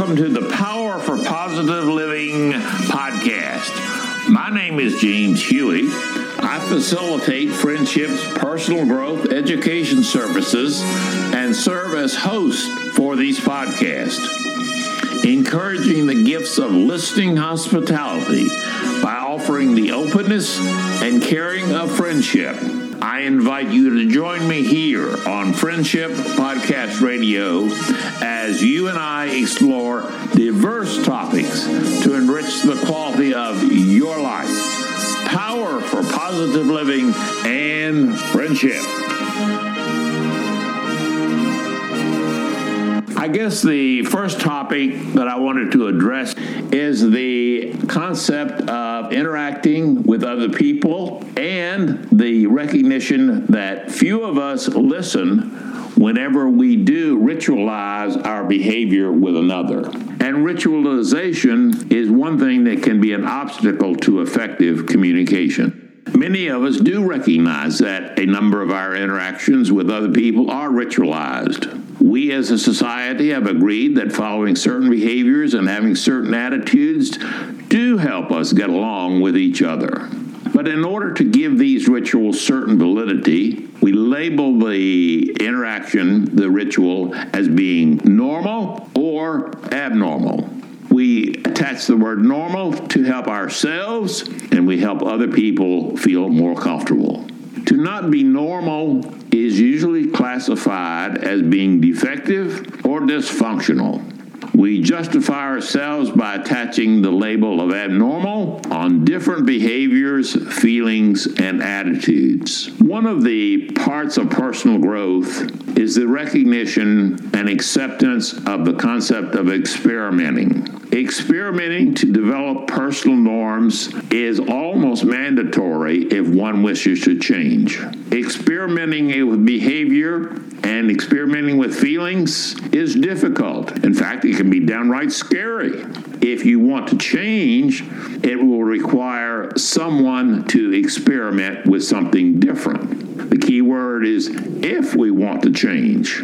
welcome to the Power for Positive Living podcast. My name is James Huey. I facilitate friendships, personal growth, education services, and serve as host for these podcasts, encouraging the gifts of listening hospitality by offering the openness and caring of friendship. I invite you to join me here on Friendship Podcast Radio as you and I explore diverse topics to enrich the quality of your life. Power for positive living and friendship. Guess the first topic that I wanted to address is the concept of interacting with other people and the recognition that few of us listen whenever we do ritualize our behavior with another. And ritualization is one thing that can be an obstacle to effective communication. Many of us do recognize that a number of our interactions with other people are ritualized. We as a society have agreed that following certain behaviors and having certain attitudes do help us get along with each other. But in order to give these rituals certain validity, we label the interaction, the ritual, as being normal or abnormal. We attach the word normal to help ourselves and we help other people feel more comfortable. To not be normal is usually classified as being defective or dysfunctional. We justify ourselves by attaching the label of abnormal on different behaviors, feelings, and attitudes. One of the parts of personal growth is the recognition and acceptance of the concept of experimenting. Experimenting to develop personal norms is almost mandatory if one wishes to change. Experimenting with behavior and experimenting with feelings is difficult. In fact, it can be downright scary. If you want to change, it will require someone to experiment with something different. The key word is if we want to change.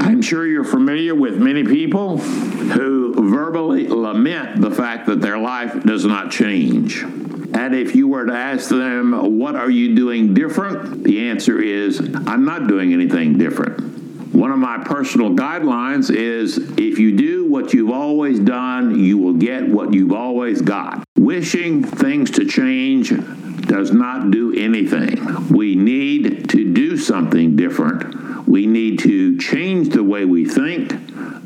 I'm sure you're familiar with many people who verbally lament the fact that their life does not change. And if you were to ask them, What are you doing different? the answer is, I'm not doing anything different. One of my personal guidelines is if you do what you've always done, you will get what you've always got. Wishing things to change does not do anything. We need to do something different. We need to change the way we think,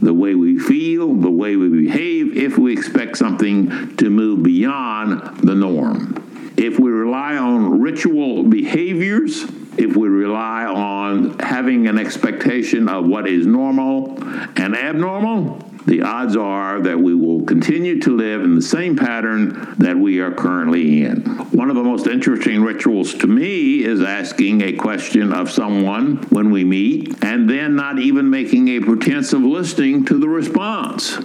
the way we feel, the way we behave if we expect something to move beyond the norm. If we rely on ritual behaviors, if we rely on having an expectation of what is normal and abnormal, the odds are that we will continue to live in the same pattern that we are currently in. One of the most interesting rituals to me is asking a question of someone when we meet and then not even making a pretense of listening to the response.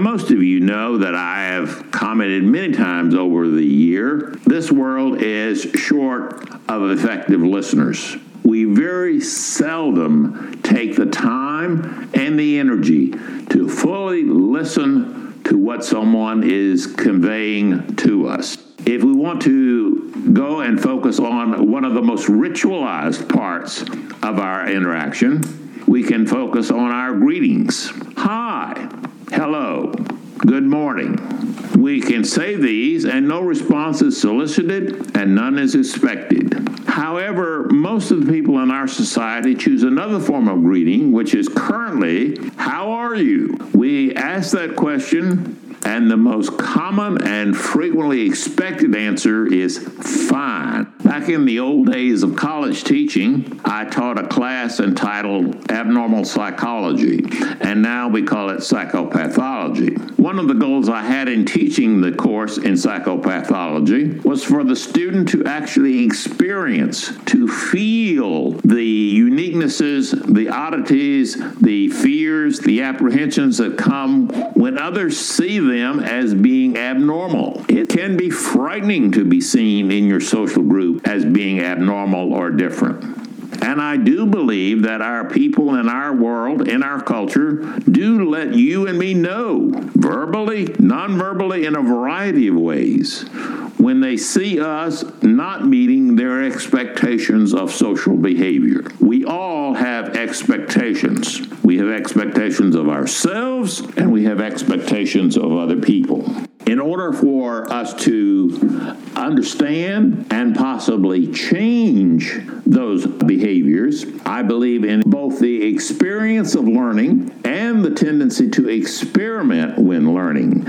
Most of you know that I have commented many times over the year this world is short of effective listeners. We very seldom take the time and the energy to fully listen to what someone is conveying to us. If we want to go and focus on one of the most ritualized parts of our interaction, we can focus on our greetings. Hi, good morning. We can say these, and no response is solicited and none is expected. However, most of the people in our society choose another form of greeting, which is currently, How are you? We ask that question and the most common and frequently expected answer is fine. Back in the old days of college teaching, I taught a class entitled Abnormal Psychology, and now we call it Psychopathology. One of the goals I had in teaching the course in psychopathology was for the student to actually experience, to feel the uniquenesses, the oddities, the fears, the apprehensions that come when others see them as being abnormal. It can be frightening to be seen in your social group as being abnormal or different. And I do believe that our people in our world, in our culture, do let you and me know, verbally, non verbally, in a variety of ways, when they see us not meeting their expectations of social behavior. We all have expectations. We have expectations of ourselves and we have expectations of other people. In order for us to understand and possibly change those behaviors, I believe in both the experience of learning and the tendency to experiment when learning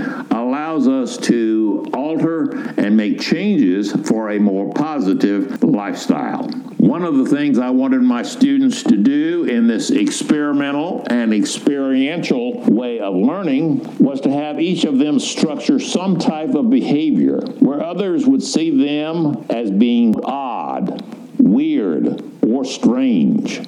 allows us to alter and make changes for a more positive lifestyle. One of the things I wanted my students to do in this experimental and experiential way of learning was to have each of them structure some type of behavior where others would see them as being odd, weird, or strange.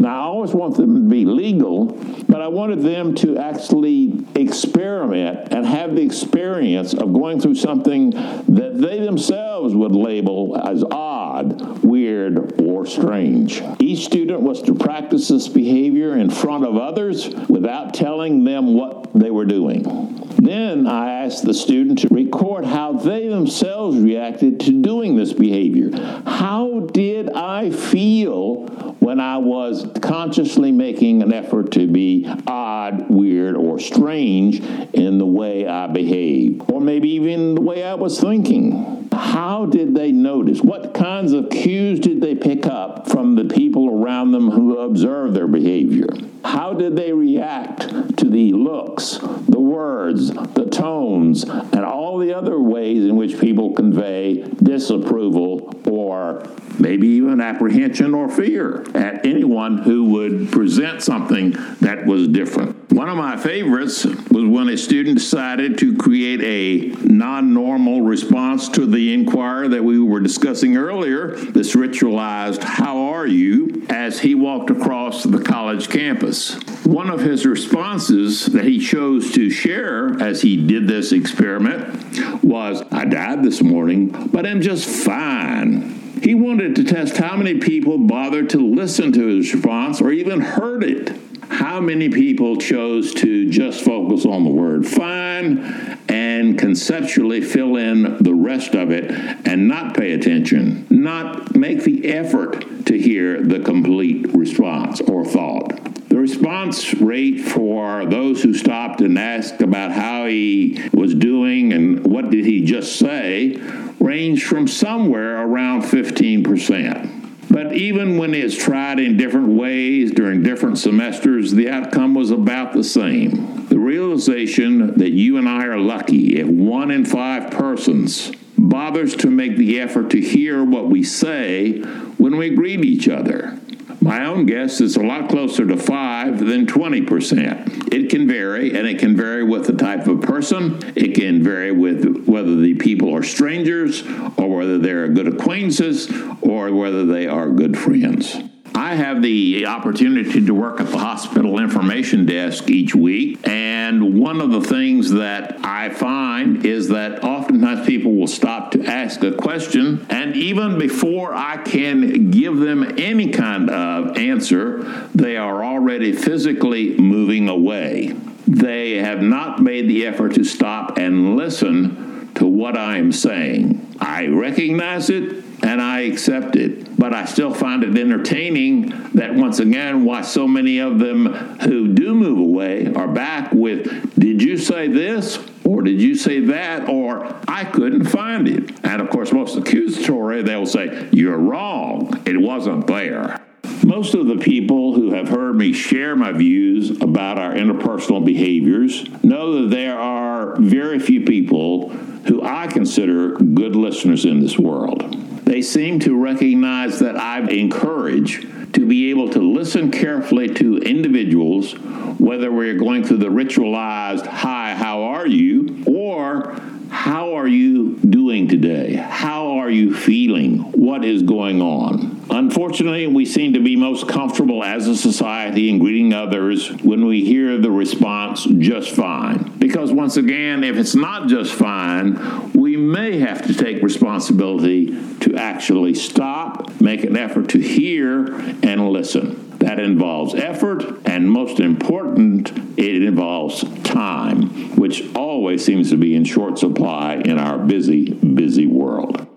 Now, I always want them to be legal, but I wanted them to actually experiment and have the experience of going through something that they themselves would label as odd, weird, or strange. Each student was to practice this behavior in front of others without telling them what they were doing. Then I asked the student to record how they themselves reacted to doing this behavior. How did I feel when I was consciously making an effort to be odd, weird, or strange in the way I behaved, or maybe even the way I was thinking. How did they notice? What kinds of cues did they pick up from the people around them who observed their behavior? How did they react to the looks, the words, the tones, and all the other ways in which people convey disapproval or maybe even apprehension or fear at anyone who would present something that was different? One of my favorites was when a student decided to create a non normal response to the inquiry that we were discussing earlier, this ritualized, How are you? as he walked across the college campus. One of his responses that he chose to share as he did this experiment was, I died this morning, but I'm just fine. He wanted to test how many people bothered to listen to his response or even heard it how many people chose to just focus on the word fine and conceptually fill in the rest of it and not pay attention, not make the effort to hear the complete response or thought? Response rate for those who stopped and asked about how he was doing and what did he just say ranged from somewhere around 15%. But even when it's tried in different ways during different semesters, the outcome was about the same. The realization that you and I are lucky if one in five persons bothers to make the effort to hear what we say when we greet each other. My own guess is a lot closer to 5 than 20%. It can vary, and it can vary with the type of person. It can vary with whether the people are strangers or whether they're good acquaintances or whether they are good friends. I have the opportunity to work at the hospital information desk each week, and one of the things that I find is that oftentimes people will stop to ask a question, and even before I can give them any kind of answer, they are already physically moving away. They have not made the effort to stop and listen to what I am saying. I recognize it and I accept it. But I still find it entertaining that once again, why so many of them who do move away are back with, Did you say this? Or did you say that? Or I couldn't find it. And of course, most accusatory, they'll say, You're wrong. It wasn't there. Most of the people who have heard me share my views about our interpersonal behaviors know that there are very few people who I consider good listeners in this world. They seem to recognize that I encourage to be able to listen carefully to individuals, whether we're going through the ritualized, hi, how are you, or how are you doing today? How are you feeling? What is going on? Unfortunately, we seem to be most comfortable as a society in greeting others when we hear the response just fine. Because once again, if it's not just fine, may have to take responsibility to actually stop, make an effort to hear, and listen. That involves effort, and most important, it involves time, which always seems to be in short supply in our busy, busy world.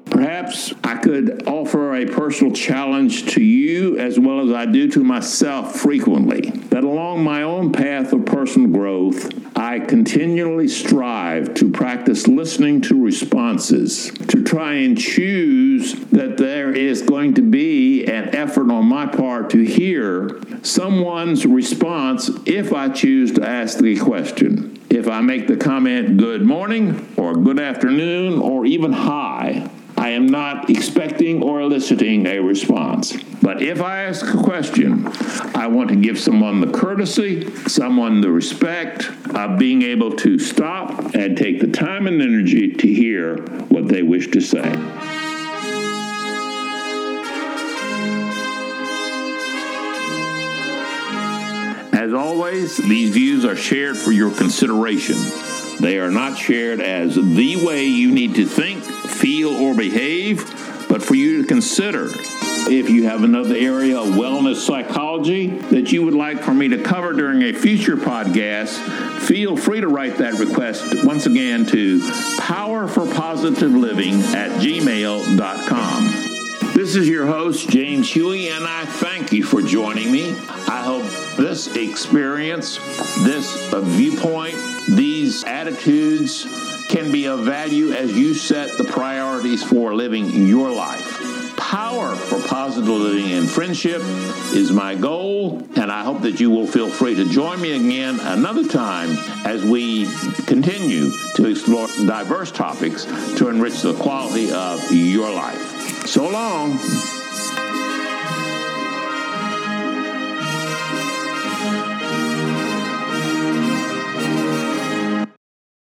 A personal challenge to you as well as I do to myself frequently that along my own path of personal growth, I continually strive to practice listening to responses, to try and choose that there is going to be an effort on my part to hear someone's response if I choose to ask the question. If I make the comment good morning or good afternoon or even hi, I am not expecting or eliciting a response. But if I ask a question, I want to give someone the courtesy, someone the respect of being able to stop and take the time and energy to hear what they wish to say. As always, these views are shared for your consideration. They are not shared as the way you need to think, feel, or behave, but for you to consider. If you have another area of wellness psychology that you would like for me to cover during a future podcast, feel free to write that request once again to powerforpositiveliving at gmail.com. This is your host, James Huey, and I thank you for joining me. I hope this experience, this uh, viewpoint, these attitudes can be of value as you set the priorities for living your life. Power for positive living and friendship is my goal, and I hope that you will feel free to join me again another time as we continue to explore diverse topics to enrich the quality of your life. So long.